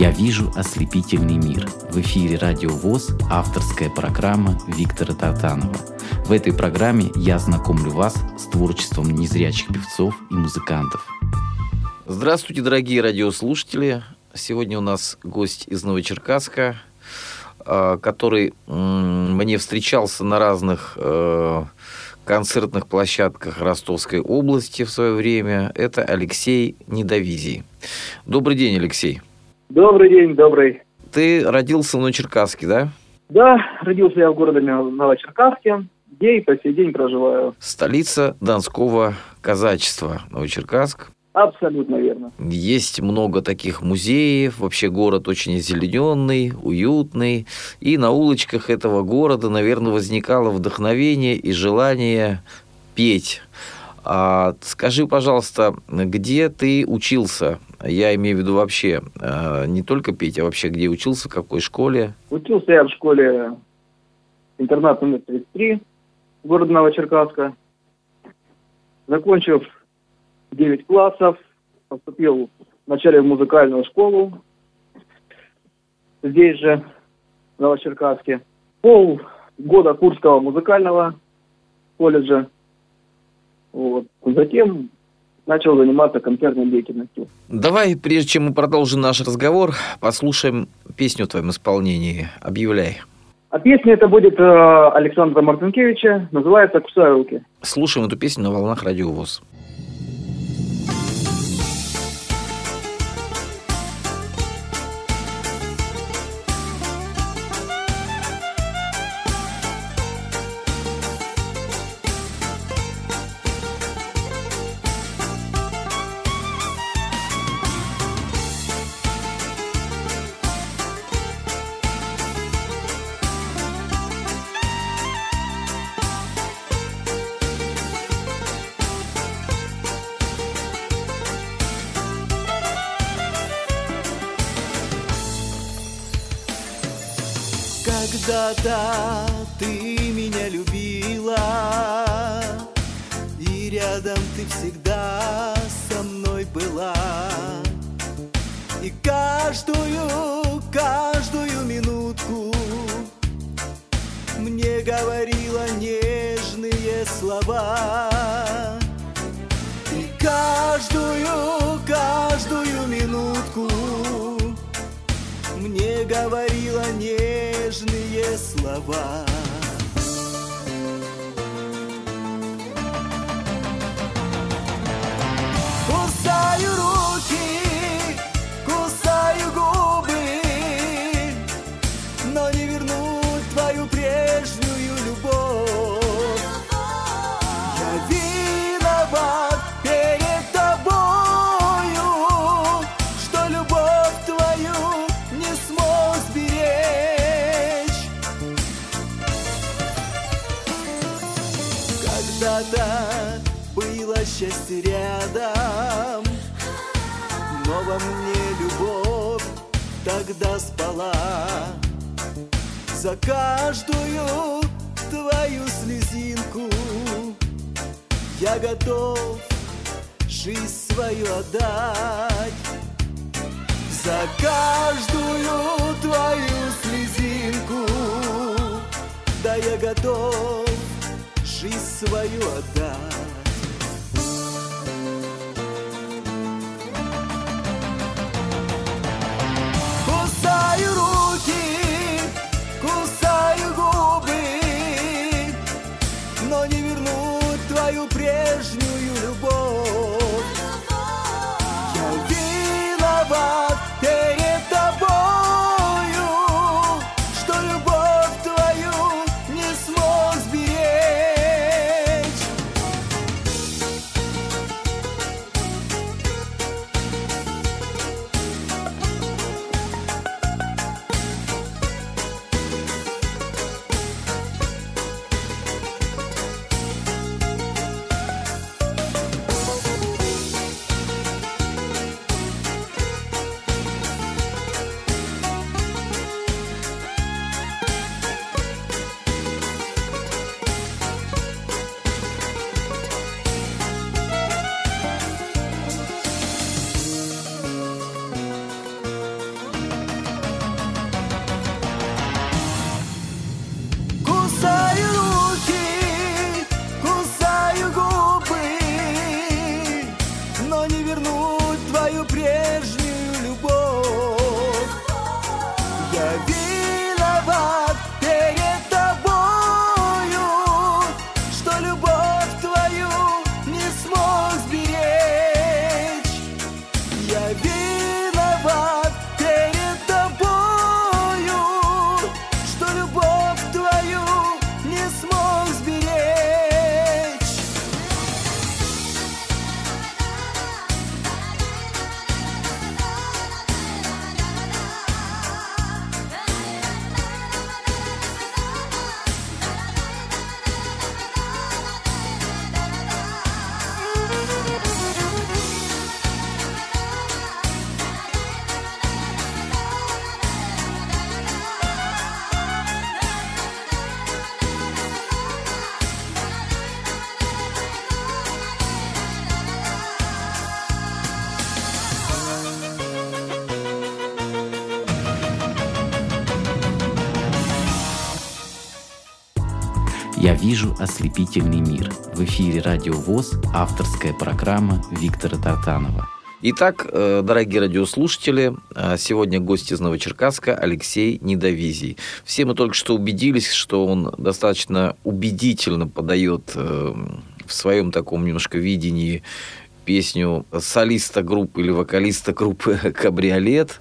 Я вижу ослепительный мир. В эфире Радио ВОЗ авторская программа Виктора Татанова. В этой программе я знакомлю вас с творчеством незрячих певцов и музыкантов. Здравствуйте, дорогие радиослушатели. Сегодня у нас гость из Новочеркасска, а, который мне встречался на разных э, концертных площадках Ростовской области в свое время. Это Алексей Недовизий. Добрый день, Алексей. Добрый день, добрый. Ты родился в Новочеркасске, да? Да, родился я в городе Новочеркасске, где и по сей день проживаю. Столица Донского казачества, Новочеркасск. Абсолютно верно. Есть много таких музеев, вообще город очень озелененный, уютный. И на улочках этого города, наверное, возникало вдохновение и желание петь. А, скажи, пожалуйста, где ты учился? Я имею в виду вообще а, не только петь, а вообще где учился, в какой школе? Учился я в школе интернат номер 33 города Новочеркасска. Закончив 9 классов, поступил вначале в музыкальную школу здесь же, в Новочеркасске. Пол года Курского музыкального колледжа вот. Затем начал заниматься концертной деятельностью. Давай, прежде чем мы продолжим наш разговор, послушаем песню в твоем исполнении. Объявляй. А песня это будет э, Александра Мартынкевича, называется «Кусаю руки». Слушаем эту песню на волнах Радио ВОЗ. Говорила нежные слова. За каждую твою слезинку. Я готов жизнь свою отдать За каждую твою слезинку. Да я готов жизнь свою отдать прежнюю любовь. Вижу ослепительный мир. В эфире Радио ВОЗ авторская программа Виктора Тартанова. Итак, э, дорогие радиослушатели, э, сегодня гость из Новочеркасска Алексей Недовизий. Все мы только что убедились, что он достаточно убедительно подает э, в своем таком немножко видении песню солиста группы или вокалиста группы «Кабриолет».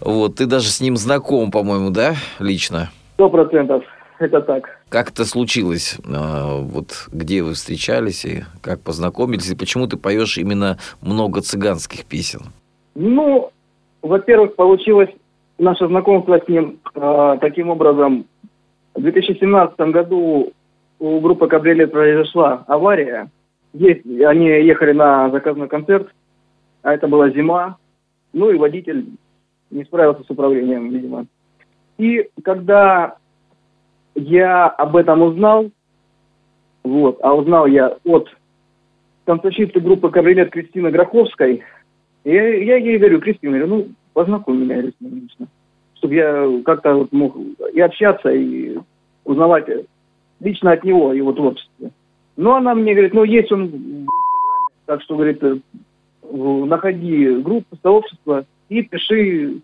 Вот, ты даже с ним знаком, по-моему, да, лично? Сто процентов это так. Как это случилось? А, вот где вы встречались и как познакомились? И почему ты поешь именно много цыганских песен? Ну, во-первых, получилось наше знакомство с ним э, таким образом. В 2017 году у группы «Кабриолет» произошла авария. Есть, они ехали на заказной концерт, а это была зима. Ну и водитель не справился с управлением, видимо. И когда я об этом узнал, вот, а узнал я от танцовщицы группы «Кабрилет» Кристины Гроховской. Я, я ей говорю, Кристина, говорю, ну, познакомь меня, ним лично. Чтобы я как-то вот мог и общаться, и узнавать лично от него его творчество. Ну, она мне говорит, ну, есть он в так что, говорит, находи группу, сообщество и пиши,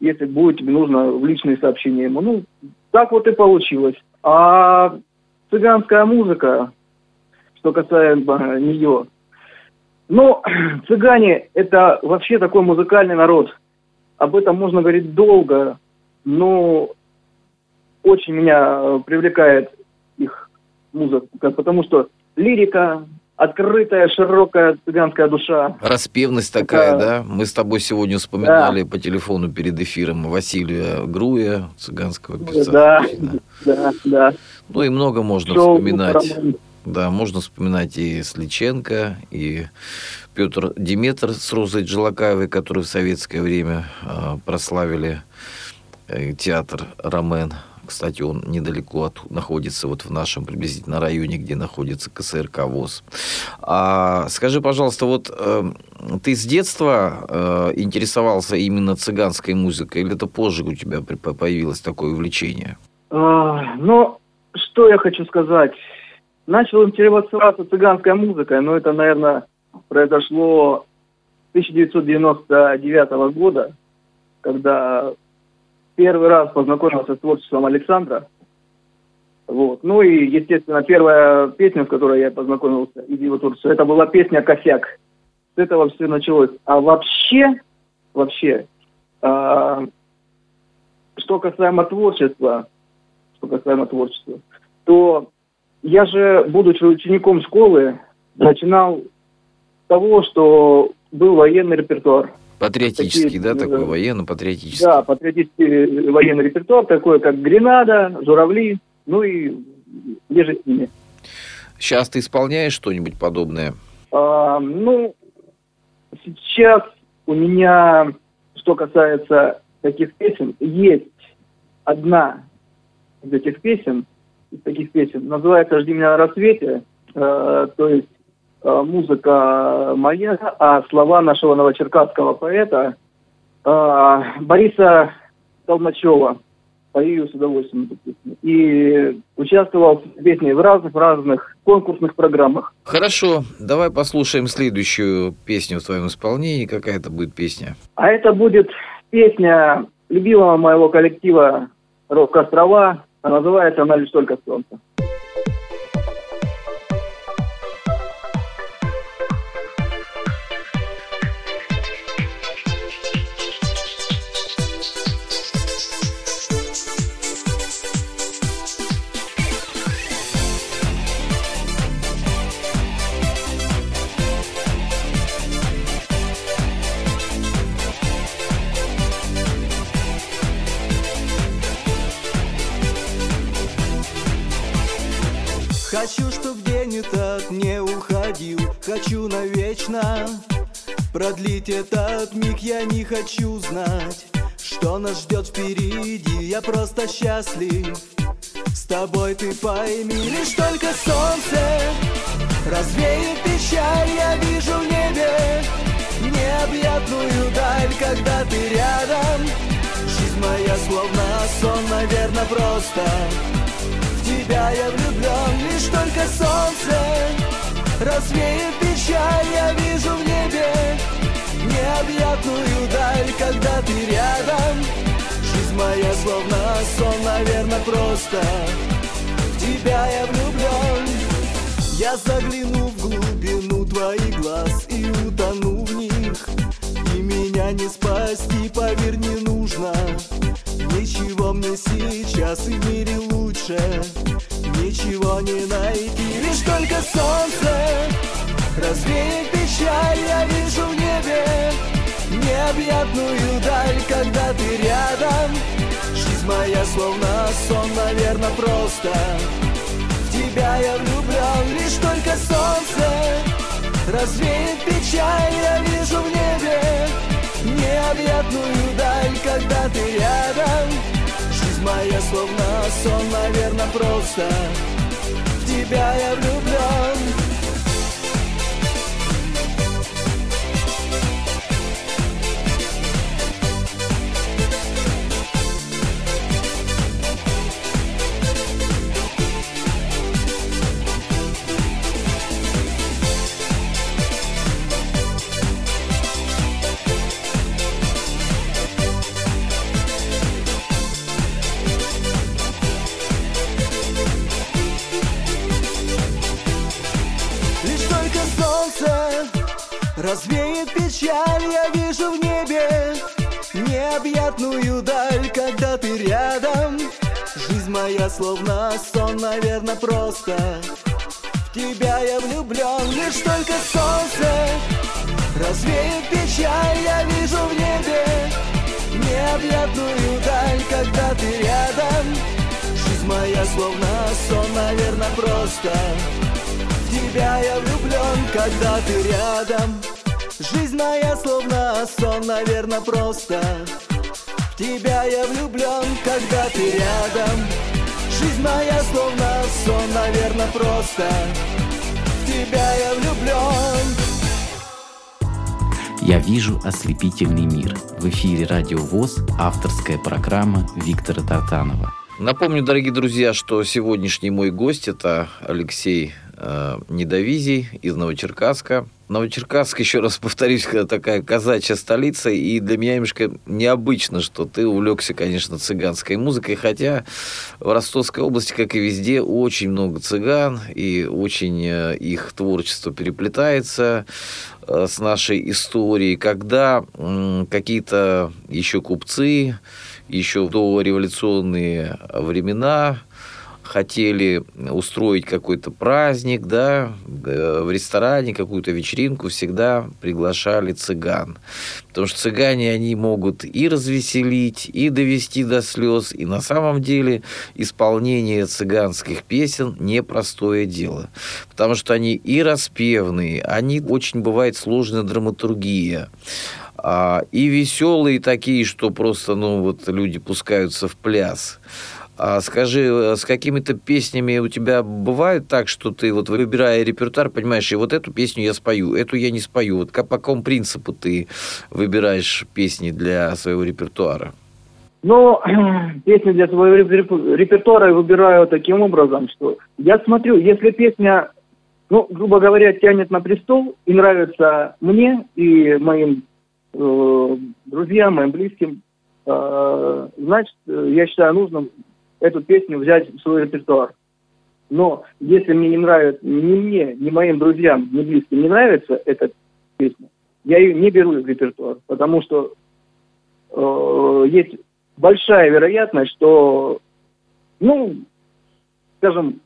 если будет тебе нужно, в личные сообщения ему. Ну, так вот и получилось. А цыганская музыка, что касается нее, ну, цыгане – это вообще такой музыкальный народ. Об этом можно говорить долго, но очень меня привлекает их музыка, потому что лирика, открытая, широкая цыганская душа. Распевность такая, это... да? Мы с тобой сегодня вспоминали да. по телефону перед эфиром Василия Груя, цыганского певца. Да, да, да. Ну и много можно Шоу вспоминать. Да, можно вспоминать и Сличенко, и Петр Диметр с Розой Джилакаевой, которые в советское время э, прославили э, театр «Ромен». Кстати, он недалеко от, находится вот в нашем приблизительно районе, где находится КСРК ВОЗ. А, скажи, пожалуйста, вот э, ты с детства э, интересовался именно цыганской музыкой, или это позже у тебя появилось такое увлечение? А, ну, что я хочу сказать. Начал интересоваться цыганской музыкой, но это, наверное, произошло 1999 года, когда первый раз познакомился с творчеством Александра. Вот. Ну и, естественно, первая песня, с которой я познакомился из его творчества, это была песня «Косяк». С этого все началось. А вообще, вообще, э, что касаемо творчества, что касаемо творчества, то я же, будучи учеником школы, начинал с того, что был военный репертуар – Патриотический, такие, да, такой военно-патриотический. Да, патриотический военный репертуар, такой как «Гренада», «Журавли», ну и еже с ними. Сейчас ты исполняешь что-нибудь подобное? А, ну, сейчас у меня, что касается таких песен, есть одна из этих песен, из таких песен, называется «Жди меня на рассвете», э, то есть Э, музыка моя, а слова нашего новочеркасского поэта э, Бориса Толмачева. Пою с удовольствием эту песню. И участвовал в песне в разных-разных конкурсных программах. Хорошо, давай послушаем следующую песню в твоем исполнении. Какая это будет песня? А это будет песня любимого моего коллектива «Рок-острова». Называется она «Лишь только солнце». Сон, наверное, просто. В тебя я влюблен только солнце развеет печаль. Я вижу в небе необъятную даль Когда ты рядом. Жизнь моя словно сон, наверное, просто. В тебя я влюблен Я загляну в глубину твоих глаз И утону в них. И меня не спасти, поверь, не нужно Мне сейчас и в мире лучше. Ничего не найти, лишь только солнце. Развеет печаль, я вижу в небе Необъятную даль, когда ты рядом. Жизнь моя словно сон, наверное, просто. В тебя я влюблен, лишь только солнце. Развеет печаль, я вижу в небе Необъятную даль, когда ты рядом моя словно сон, наверное, просто. В тебя я влюблен словно сон, наверное, просто. В тебя я влюблен, лишь только солнце Развеет печаль, я вижу в небе Необъятную даль, когда ты рядом. Жизнь моя словно сон, наверное, просто. В тебя я влюблен, когда ты рядом. Жизнь моя словно сон, наверное, просто. В тебя я влюблен, когда ты рядом Моя словно сон, наверное, просто В тебя я влюблен я вижу ослепительный мир. В эфире Радио ВОЗ, авторская программа Виктора Тартанова. Напомню, дорогие друзья, что сегодняшний мой гость – это Алексей э, Недовизий из Новочеркасска. Новочеркасск, еще раз повторюсь, такая казачья столица, и для меня немножко необычно, что ты увлекся, конечно, цыганской музыкой, хотя в Ростовской области, как и везде, очень много цыган, и очень э, их творчество переплетается э, с нашей историей, когда какие-то еще купцы, еще до революционные времена хотели устроить какой-то праздник, да, э, в ресторане какую-то вечеринку всегда приглашали цыган. Потому что цыгане, они могут и развеселить, и довести до слез. И на самом деле исполнение цыганских песен непростое дело. Потому что они и распевные, они очень бывает сложная драматургия. А, и веселые такие, что просто, ну, вот люди пускаются в пляс. А скажи, э, с какими-то песнями у тебя бывает так, что ты вот выбирая репертуар, понимаешь, и вот эту песню я спою, эту я не спою. Вот по какому принципу ты выбираешь песни для своего репертуара? Ну, песни для своего репертуара я выбираю таким образом, что я смотрю, если песня, ну, грубо говоря, тянет на престол и нравится мне и моим Э, друзьям, моим близким, э, значит, я считаю нужным эту песню взять в свой репертуар. Но если мне не нравится, ни мне, ни моим друзьям, ни близким не нравится эта песня, я ее не беру в репертуар, потому что э, есть большая вероятность, что, ну, скажем,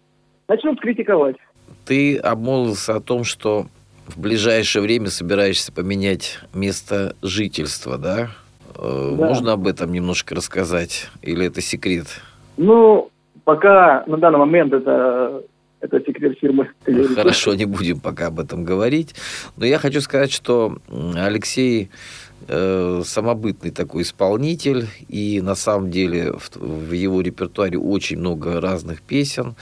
начнут критиковать. Ты обмолвился о том, что в ближайшее время собираешься поменять место жительства, да? Э, да. Можно об этом немножко рассказать? Или это секрет? Ну, пока на данный момент это это секрет фирмы. Хорошо, не будем пока об этом говорить. Но я хочу сказать, что Алексей э, самобытный такой исполнитель, и на самом деле в, в его репертуаре очень много разных песен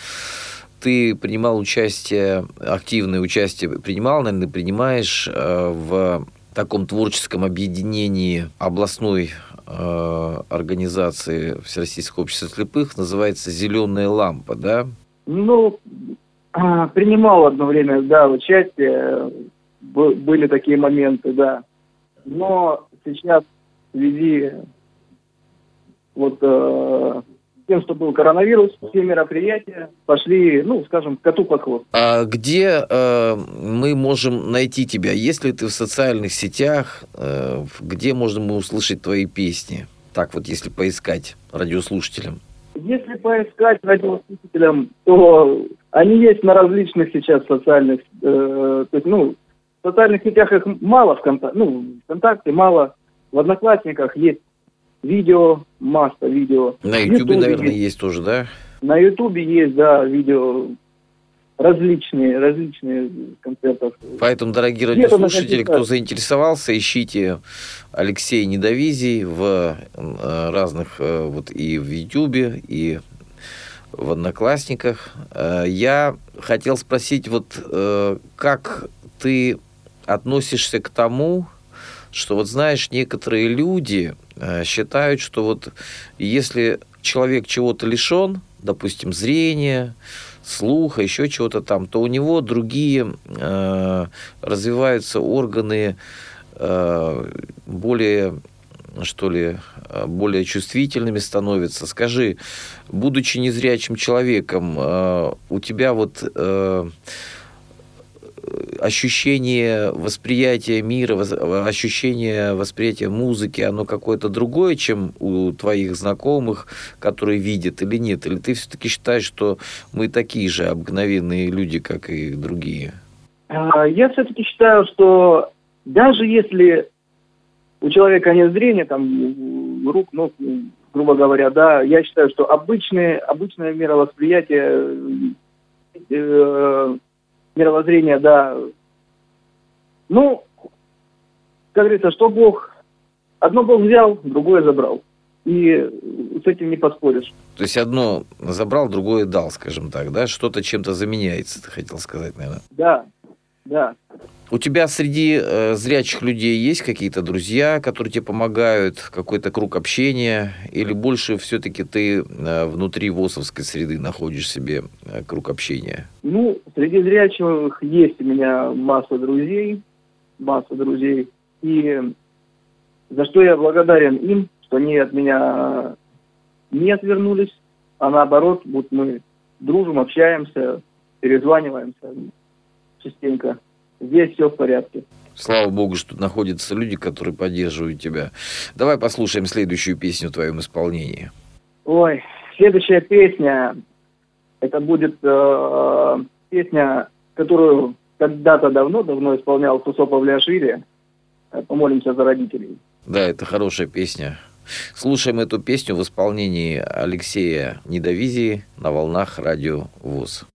ты принимал участие, активное участие принимал, наверное, принимаешь э, в таком творческом объединении областной э, организации Всероссийского общества слепых, называется «Зеленая лампа», да? Ну, А, принимал одно время, да, участие. Были такие моменты, да. Но сейчас в связи вот э, тем, что был коронавирус, все мероприятия пошли, ну, скажем, коту под хвост. А где э, мы можем найти тебя? Если ты в социальных сетях, э, где можно мы услышать твои песни? Так вот, если поискать радиослушателям. Если поискать радиослушателям, то они есть на различных сейчас социальных, э, то есть, ну, в социальных сетях их мало, в контакте, ну, ВКонтакте мало, в Одноклассниках есть видео, масса видео. На Ютубе, наверное, есть. есть тоже, да? На Ютубе есть, да, видео различные, различные концертов. Поэтому, дорогие радиослушатели, кто заинтересовался, ищите Алексея Недовизий в э, разных, э, вот и в Ютубе, и в Одноклассниках. Э, я хотел спросить, вот как ты относишься к тому, что вот знаешь, некоторые люди считают, что вот если человек чего-то лишен, допустим, зрения, слуха, еще чего-то там, то у него другие э, развиваются органы э, более что ли, э, более чувствительными становятся. Скажи, будучи незрячим человеком, э, у тебя вот э, ощущение восприятия мира, ощущение восприятия музыки, оно какое-то другое, чем у твоих знакомых, которые видят или нет? Или ты все-таки считаешь, что мы такие же обыкновенные люди, как и другие? А, я все-таки считаю, что даже если у человека нет зрения, там, рук, ног, грубо говоря, да, я считаю, что обычное, обычное мировосприятие э, мировоззрение, да. Ну, как говорится, что Бог... Одно Бог взял, другое забрал. И с этим не поспоришь. То есть одно забрал, другое дал, скажем так, да? Что-то чем-то заменяется, ты хотел сказать, наверное. Да, да. У тебя среди э, зрячих людей есть какие-то друзья, которые тебе помогают, какой-то круг общения, или больше все-таки ты э, внутри ВОСовской среды находишь себе э, круг общения? Ну, среди зрячих есть у меня масса друзей, масса друзей, и за что я благодарен им, что они от меня не отвернулись, а наоборот, вот мы дружим, общаемся, перезваниваемся частенько здесь все в порядке. Слава богу, что тут находятся люди, которые поддерживают тебя. Давай послушаем следующую песню в твоем исполнении. Ой, следующая песня, это будет э, песня, которую когда-то давно-давно исполнял Сусо Павлиашвили. Э, Помолимся за родителей. Да, это хорошая песня. Слушаем эту песню в исполнении Алексея Недовизии на волнах радио ВУЗ.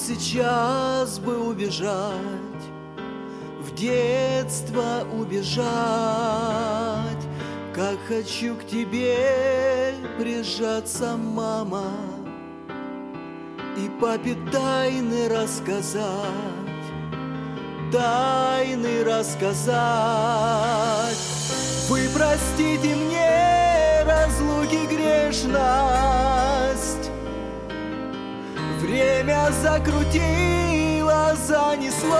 Сейчас бы убежать, в детство убежать, как хочу к тебе прижаться, мама, и папе тайны рассказать, тайны рассказать. Вы простите мне разлуки грешность, Время закрутило, занесло.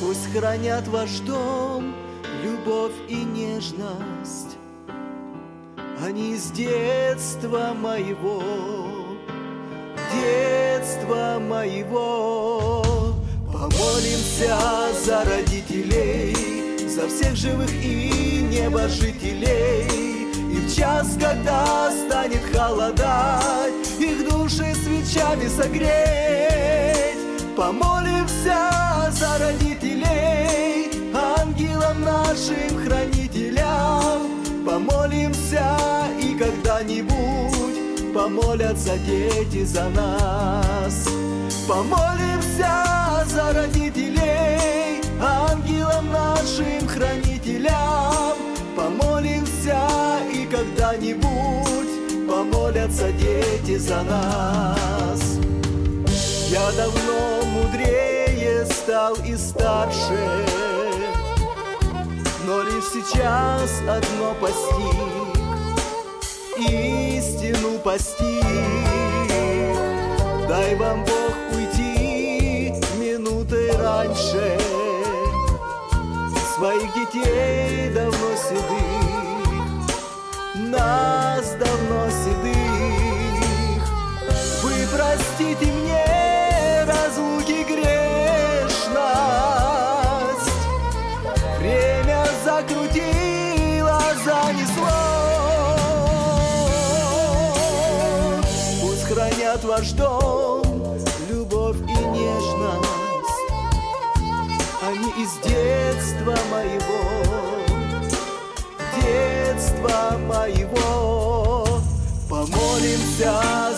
Пусть хранят ваш дом любовь и нежность. Они с детства моего, детства моего. Помолимся за родителей, за всех живых и небожителей час, когда станет холодать, Их души свечами согреть. Помолимся за родителей, Ангелам нашим хранителям. Помолимся и когда-нибудь Помолятся дети за нас. Помолимся за родителей, Ангелам нашим хранителям. Помолимся и когда-нибудь помолятся дети за нас. Я давно мудрее стал и старше, но лишь сейчас одно постиг, истину постиг. Дай вам Бог уйти минуты раньше Свои. Ваш дом любовь и нежность они из детства моего, детства моего. Помолимся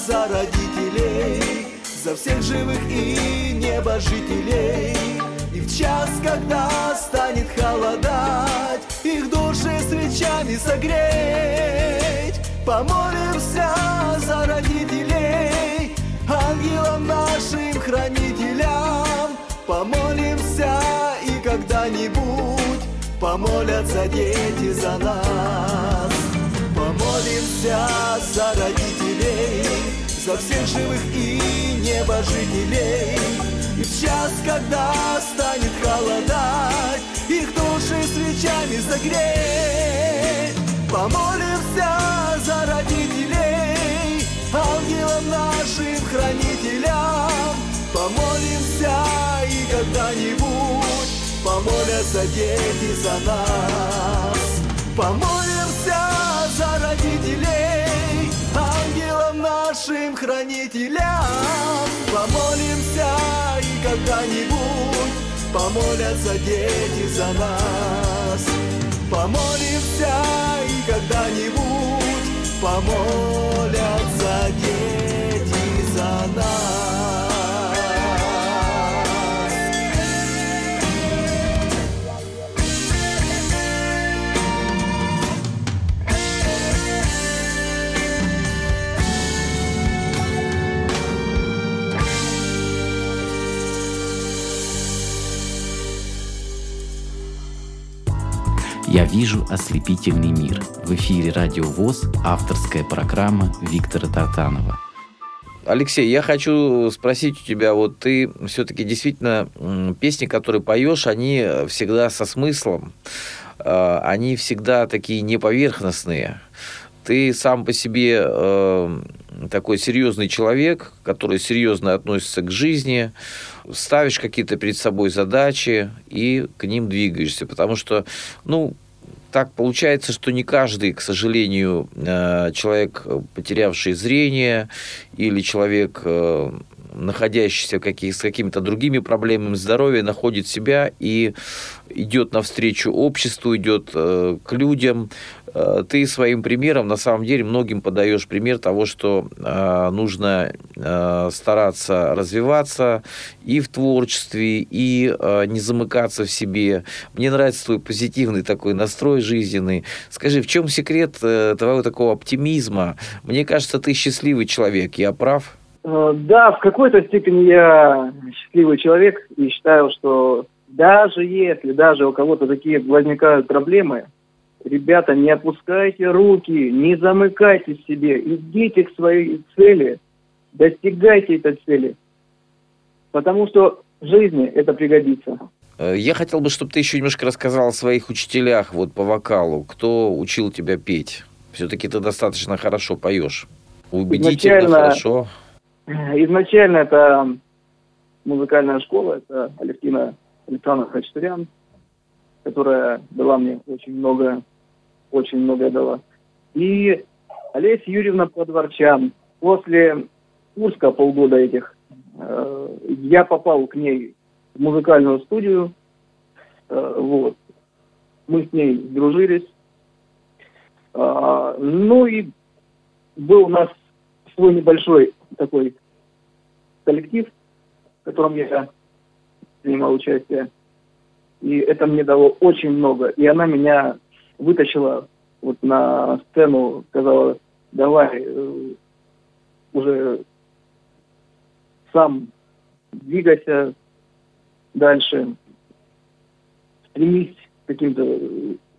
за родителей, за всех живых и небожителей. И в час, когда станет холодать, их души свечами согреть. Помолимся за родителей, ангелам нашим хранителям. Помолимся и когда-нибудь помолятся дети за нас. Помолимся за родителей, за всех живых и небожителей. И в час, когда станет холодать, их души свечами согреть. Помолимся за родителей, ангелам нашим хранителям. Помолимся и когда-нибудь помолятся дети за нас. Помолимся за родителей, ангелам нашим хранителям. Помолимся и когда-нибудь помолятся дети за нас. Помолимся и когда-нибудь помолятся вижу ослепительный мир». В эфире «Радио ВОЗ» авторская программа Виктора Татанова. Алексей, я хочу спросить у тебя, вот ты все-таки действительно песни, которые поешь, они всегда со смыслом, а, они всегда такие неповерхностные. Ты сам по себе э, такой серьезный человек, который серьезно относится к жизни, ставишь какие-то перед собой задачи и к ним двигаешься. Потому что, ну, так получается, что не каждый, к сожалению, э, человек, потерявший зрение, или человек, э, находящийся каких, с какими-то другими проблемами здоровья, находит себя и идет навстречу обществу, идет э, к людям, Э, ты своим примером на самом деле многим подаешь пример того, что э, нужно э, стараться развиваться и в творчестве, и не замыкаться в себе. Мне нравится твой позитивный такой настрой жизненный. Скажи, в чем секрет твоего такого оптимизма? Мне кажется, ты счастливый человек, я прав? Да, в какой-то степени я счастливый человек и считаю, что даже если даже у кого-то такие возникают проблемы, Ребята, не опускайте руки, не замыкайте в себе, идите к своей цели, достигайте этой цели. Потому что в жизни это пригодится. Э, я хотел бы, чтобы ты еще немножко рассказал о своих учителях вот по вокалу. Кто учил тебя петь? Все-таки ты достаточно хорошо поешь. Убедительно, изначально, хорошо. Изначально это музыкальная школа, это Алевтина Александровна Хачатурян которая дала мне очень много, очень много дала. И Олеся Юрьевна Подворчан. После Курска полгода этих э, я попал к ней в музыкальную студию. Э, вот. Мы с ней дружились. Э, ну и был у нас свой небольшой такой коллектив, в котором я принимал участие. И это мне дало очень много. И она меня вытащила вот на сцену, сказала, давай, э, уже сам двигайся дальше, стремись к каким-то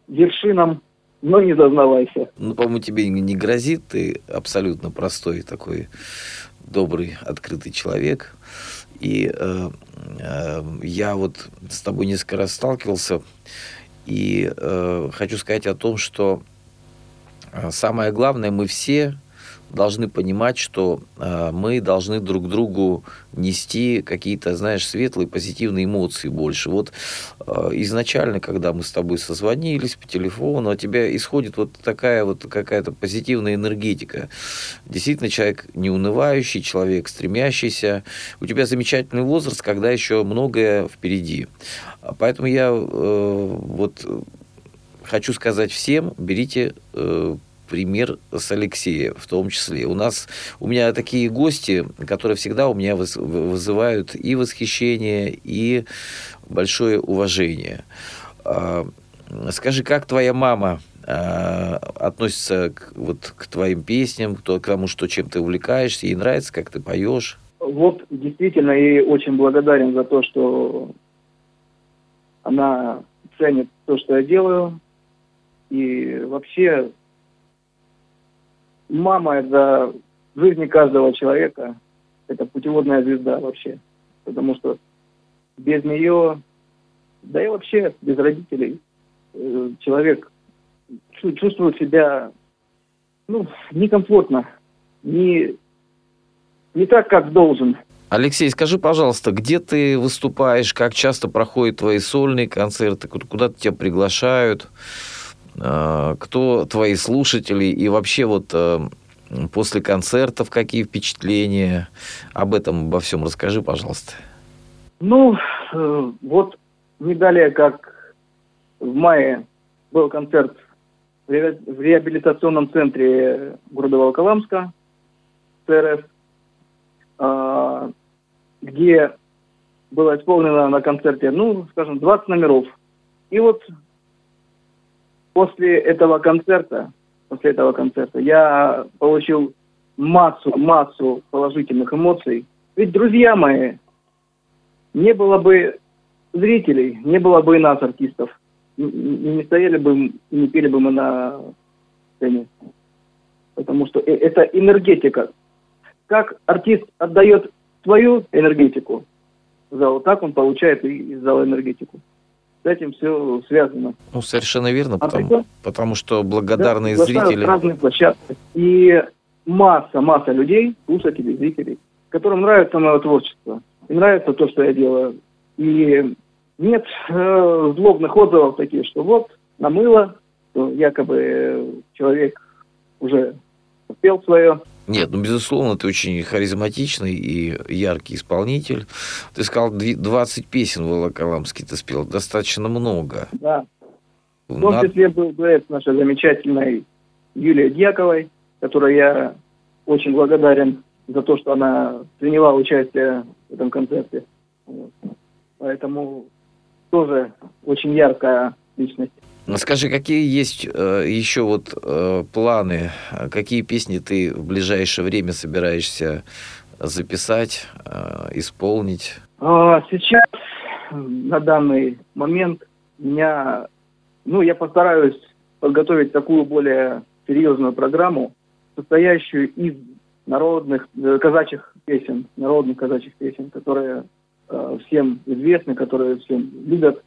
вершинам, но не зазнавайся. Ну, по-моему, тебе не грозит, ты абсолютно простой такой добрый, открытый человек. И э, э, я вот с тобой несколько раз сталкивался, и э, хочу сказать о том, что э, самое главное, мы все должны понимать, что э, мы должны друг другу нести какие-то, знаешь, светлые, позитивные эмоции больше. Вот э, изначально, когда мы с тобой созвонились по телефону, у тебя исходит вот такая вот какая-то позитивная энергетика. Действительно, человек неунывающий, человек стремящийся. У тебя замечательный возраст, когда еще многое впереди. Поэтому я э, вот хочу сказать всем, берите э, пример с Алексея в том числе. У нас, у меня такие гости, которые всегда у меня вызывают и восхищение, и большое уважение. А, скажи, как твоя мама а, относится к, вот, к твоим песням, к тому, что чем ты увлекаешься, ей нравится, как ты поешь? Вот действительно, ей очень благодарен за то, что она ценит то, что я делаю. И вообще мама это в жизни каждого человека, это путеводная звезда вообще. Потому что без нее, да и вообще без родителей, э, человек чувствует себя ну, некомфортно, не, не так, как должен. Алексей, скажи, пожалуйста, где ты выступаешь, как часто проходят твои сольные концерты, куда тебя приглашают? А, кто твои слушатели и вообще вот э, после концертов какие впечатления? Об этом, обо всем расскажи, пожалуйста. Ну, э, вот не далее, как в мае был концерт в реабилитационном центре города Волоколамска, ЦРФ, а, где было исполнено на концерте, ну, скажем, 20 номеров. И вот после этого концерта, после этого концерта я получил массу, массу положительных эмоций. Ведь, друзья мои, не было бы зрителей, не было бы и нас, артистов. Не стояли бы, не пели бы мы на сцене. Потому что э, это энергетика. Как артист отдает свою энергетику в зал, так он получает из зала энергетику с этим все связано. Ну, совершенно верно, а потому, прикол? потому что благодарные да, зрители... разные площадки. И масса, масса людей, слушателей, зрителей, которым нравится мое творчество. И нравится то, что я делаю. И нет э, злобных отзывов таких, что вот, намыло, что якобы человек уже успел свое. Нет, ну, безусловно, ты очень харизматичный и яркий исполнитель. Ты сказал, 20 песен Волоколамский ты спел, достаточно много. Да. В том числе был дуэт нашей замечательной Юлии Дьяковой, которой я очень благодарен за то, что она приняла участие в этом концерте. Поэтому тоже очень яркая личность. Скажи, какие есть э, еще вот э, планы, какие песни ты в ближайшее время собираешься записать, э, исполнить? А, сейчас, на данный момент, меня, ну, я постараюсь подготовить такую более серьезную программу, состоящую из народных э, казачьих песен, народных казачьих песен, которые э, всем известны, которые всем любят,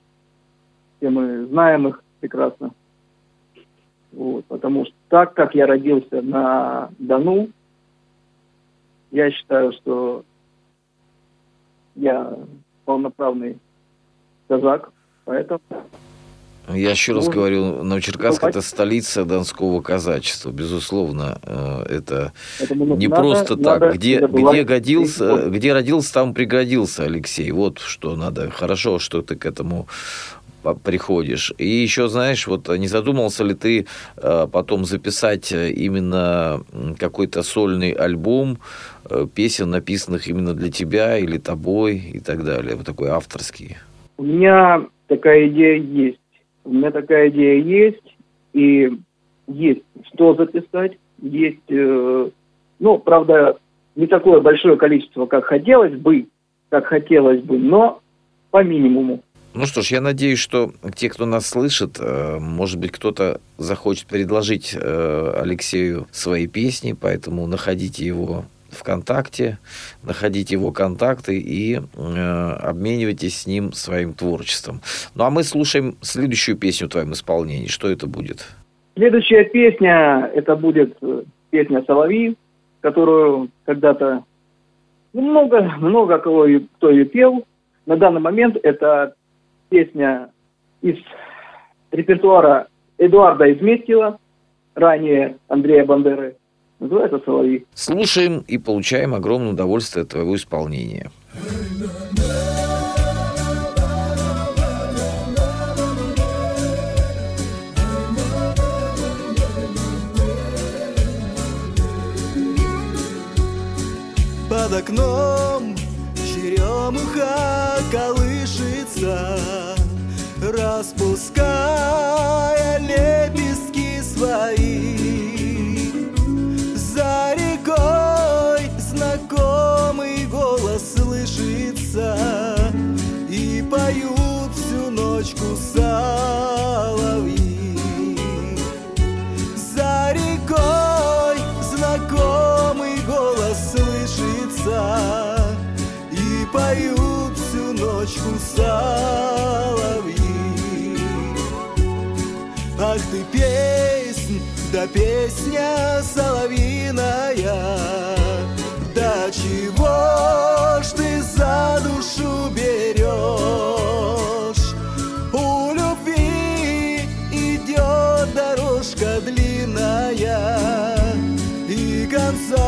все мы знаем их прекрасно. Вот, потому что так как я родился на Дону, я считаю, что я полноправный казак, поэтому... Я еще раз говорю, Новочеркасск – это столица донского казачества, безусловно. Э, это не надо, просто так. Надо где, где, годился, где родился, там пригодился Алексей. Вот что надо. Хорошо, что ты к этому приходишь. И еще, знаешь, вот не задумался ли ты э, потом записать э, именно какой-то сольный альбом э, песен, написанных именно для тебя или тобой и так далее, вот такой авторский? У меня такая идея есть. У меня такая идея есть, и есть что записать, есть, ну, правда, не такое большое количество, как хотелось бы, как хотелось бы, но по минимуму. Ну что ж, я надеюсь, что те, кто нас слышит, э, может быть, кто-то захочет предложить э, Алексею свои песни, поэтому находите его ВКонтакте, находите его контакты и э, обменивайтесь с ним своим творчеством. Ну а мы слушаем следующую песню в твоем исполнении. Что это будет? Следующая песня, это будет песня «Соловьи», которую когда-то много, много кого, кто ее пел. На данный момент это песня из репертуара Эдуарда Изметьева, ранее Андрея Бандеры. Называется «Соловьи». Слушаем и получаем огромное удовольствие от твоего исполнения. Под окном черемуха колышется, Распуская лепестки свои. За рекой знакомый голос слышится, И поют всю ночку соловьи. поют всю ночку соловьи. Ах ты песнь, да песня соловьиная, да чего ж ты за душу берешь? У любви идет дорожка длинная, и конца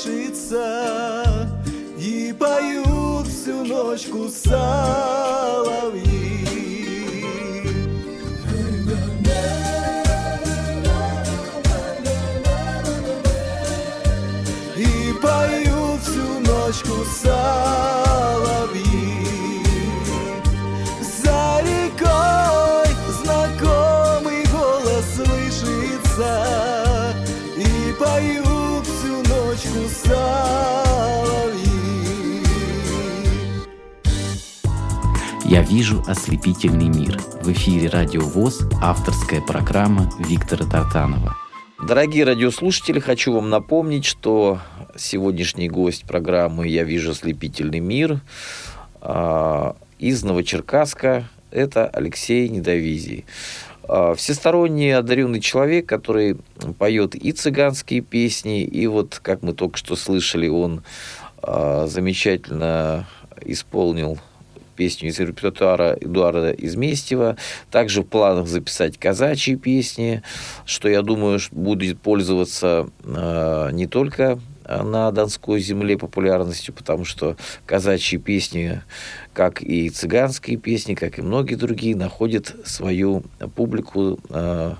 голос слышится, И поют всю ночку соловьи. Вижу ослепительный мир. В эфире Радио ВОЗ, авторская программа Виктора Тартанова. Дорогие радиослушатели, хочу вам напомнить, что сегодняшний гость программы «Я вижу ослепительный мир» а, из Новочеркасска – это Алексей Недовизий. А, всесторонне одаренный человек, который поет и цыганские песни, и вот, как мы только что слышали, он а, замечательно исполнил песню из репертуара Эдуарда Изместьева. Также в планах записать казачьи песни, что, я думаю, будет пользоваться э, не только на Донской земле популярностью, потому что казачьи песни, как и цыганские песни, как и многие другие, находят свою публику э,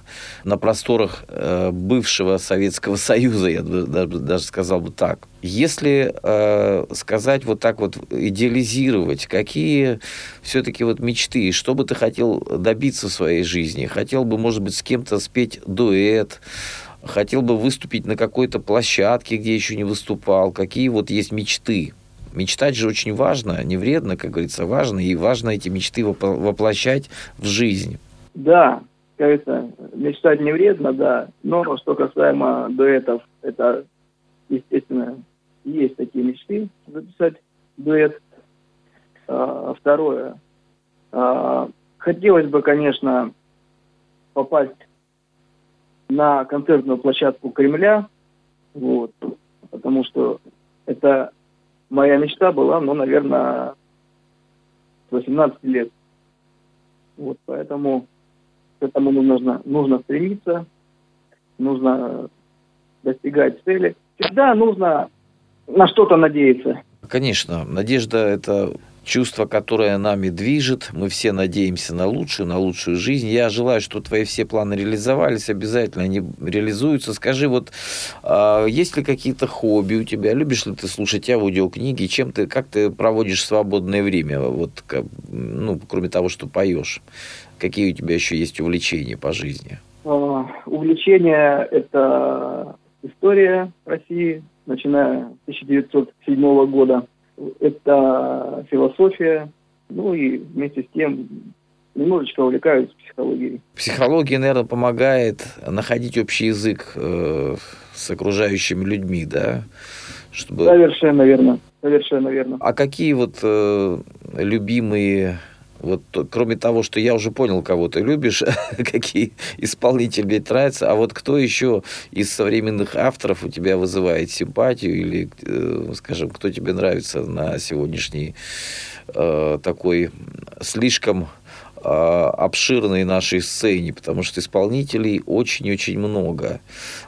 на просторах э, бывшего Советского Союза, я даже сказал бы так. Если э, сказать вот так вот, идеализировать, какие все-таки вот мечты, что бы ты хотел добиться в своей жизни? Хотел бы, может быть, с кем-то спеть дуэт, хотел бы выступить на какой-то площадке, где еще не выступал, какие вот есть мечты. Мечтать же очень важно, не вредно, как говорится, важно, и важно эти мечты воплощать в жизнь. Да, кажется, мечтать не вредно, да, но что касаемо дуэтов, это, естественно, есть такие мечты записать дуэт. А, второе, а, хотелось бы, конечно, попасть на концертную площадку Кремля, вот, потому что это моя мечта была, ну, наверное, с 18 лет. Вот, поэтому к этому нужно, нужно стремиться, нужно достигать цели. Всегда нужно на что-то надеяться. Конечно, надежда – это чувство, которое нами движет. Мы все надеемся на лучшую, на лучшую жизнь. Я желаю, что твои все планы реализовались, обязательно они реализуются. Скажи, вот а, есть ли какие-то хобби у тебя? Любишь ли ты слушать аудиокниги? Чем ты, как ты проводишь свободное время? Вот, ну, кроме того, что поешь. Какие у тебя еще есть увлечения по жизни? А, увлечения – это история России, начиная с 1907 года это философия, ну и вместе с тем немножечко увлекаюсь психологией. Психология, наверное, помогает находить общий язык э, с окружающими людьми, да? Чтобы... Совершенно верно. Совершенно верно. А какие вот э, любимые вот кроме того, что я уже понял, кого ты любишь, какие исполнители тебе нравятся, а вот кто еще из современных авторов у тебя вызывает симпатию или, э, скажем, кто тебе нравится на сегодняшней э, такой слишком э, обширной нашей сцене, потому что исполнителей очень-очень много.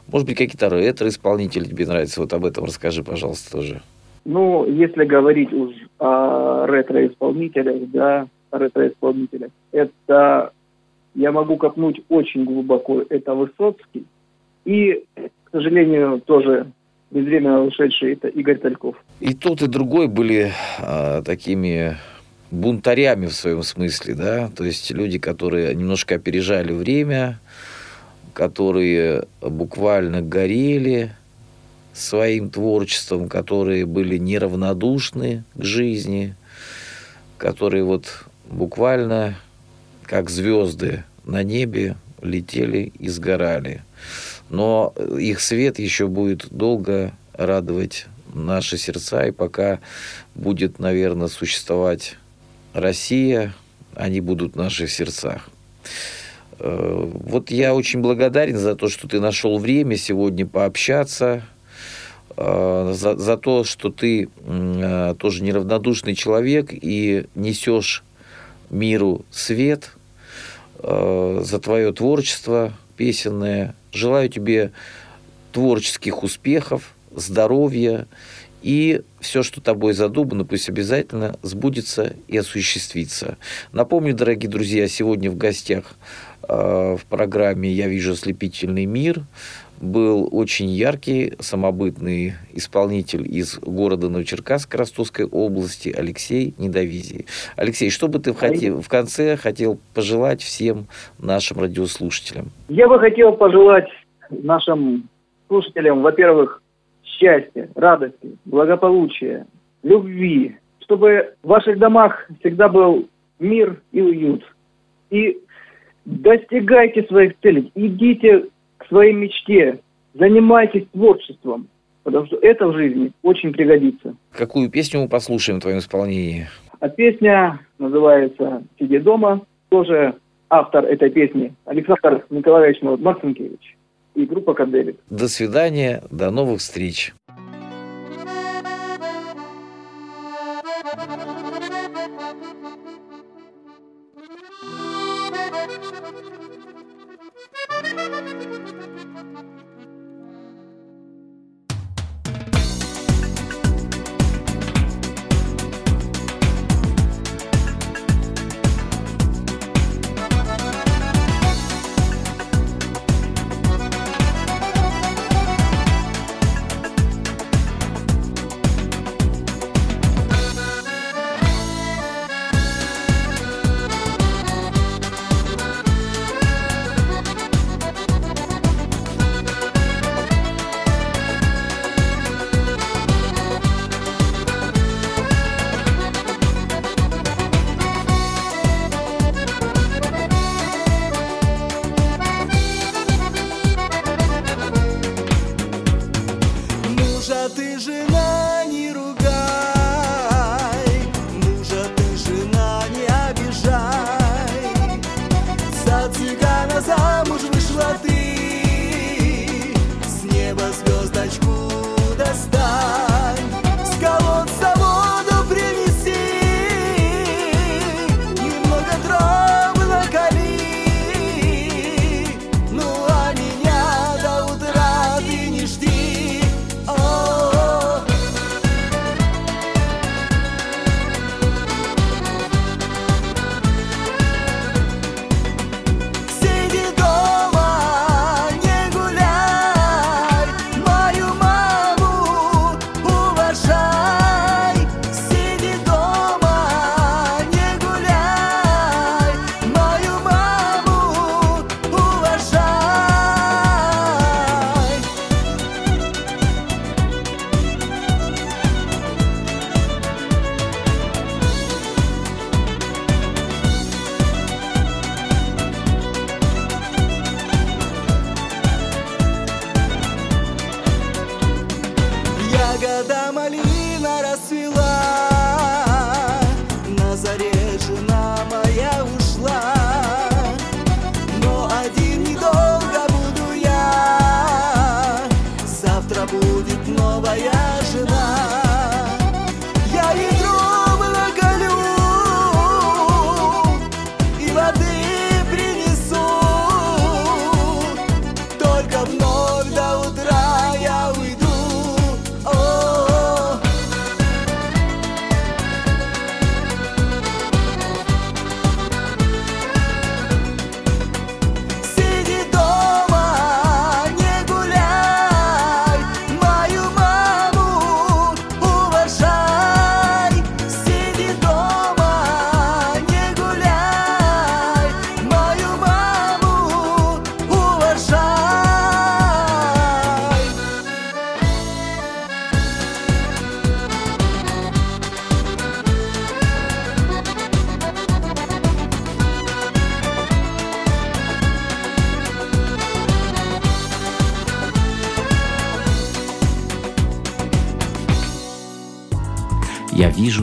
Может быть, какие-то ретро-исполнители тебе нравятся? Вот об этом расскажи, пожалуйста, тоже. Ну, если говорить уж о ретро-исполнителях, да, ретро-исполнителя. Это, я могу копнуть очень глубоко, это Высоцкий. И, к сожалению, тоже безвременно ушедший, это Игорь Тальков. И тот, и другой были а, такими бунтарями в своем смысле, да, то есть люди, которые немножко опережали время, которые буквально горели своим творчеством, которые были неравнодушны к жизни, которые вот буквально как звезды на небе летели и сгорали. Но их свет еще будет долго радовать наши сердца, и пока будет, наверное, существовать Россия, они будут в наших сердцах. Э, вот я очень благодарен за то, что ты нашел время сегодня пообщаться, э, за, за то, что ты э, тоже неравнодушный человек и несешь миру свет, э, за твое творчество песенное. Желаю тебе творческих успехов, здоровья и все, что тобой задумано, пусть обязательно сбудется и осуществится. Напомню, дорогие друзья, сегодня в гостях э, в программе «Я вижу ослепительный мир» был очень яркий, самобытный исполнитель из города Новочеркасск Ростовской области Алексей Недовизий. Алексей, что бы ты хотел, в конце хотел пожелать всем нашим радиослушателям? Я бы хотел пожелать нашим слушателям, во-первых, счастья, радости, благополучия, любви, чтобы в ваших домах всегда был мир и уют. И достигайте своих целей, идите своей мечте, занимайтесь творчеством, потому что это в жизни очень пригодится. Какую песню мы послушаем в твоем исполнении? А песня называется «Сиди дома». Тоже автор этой песни Александр Николаевич Марцинкевич и группа «Каделик». До свидания, до новых встреч.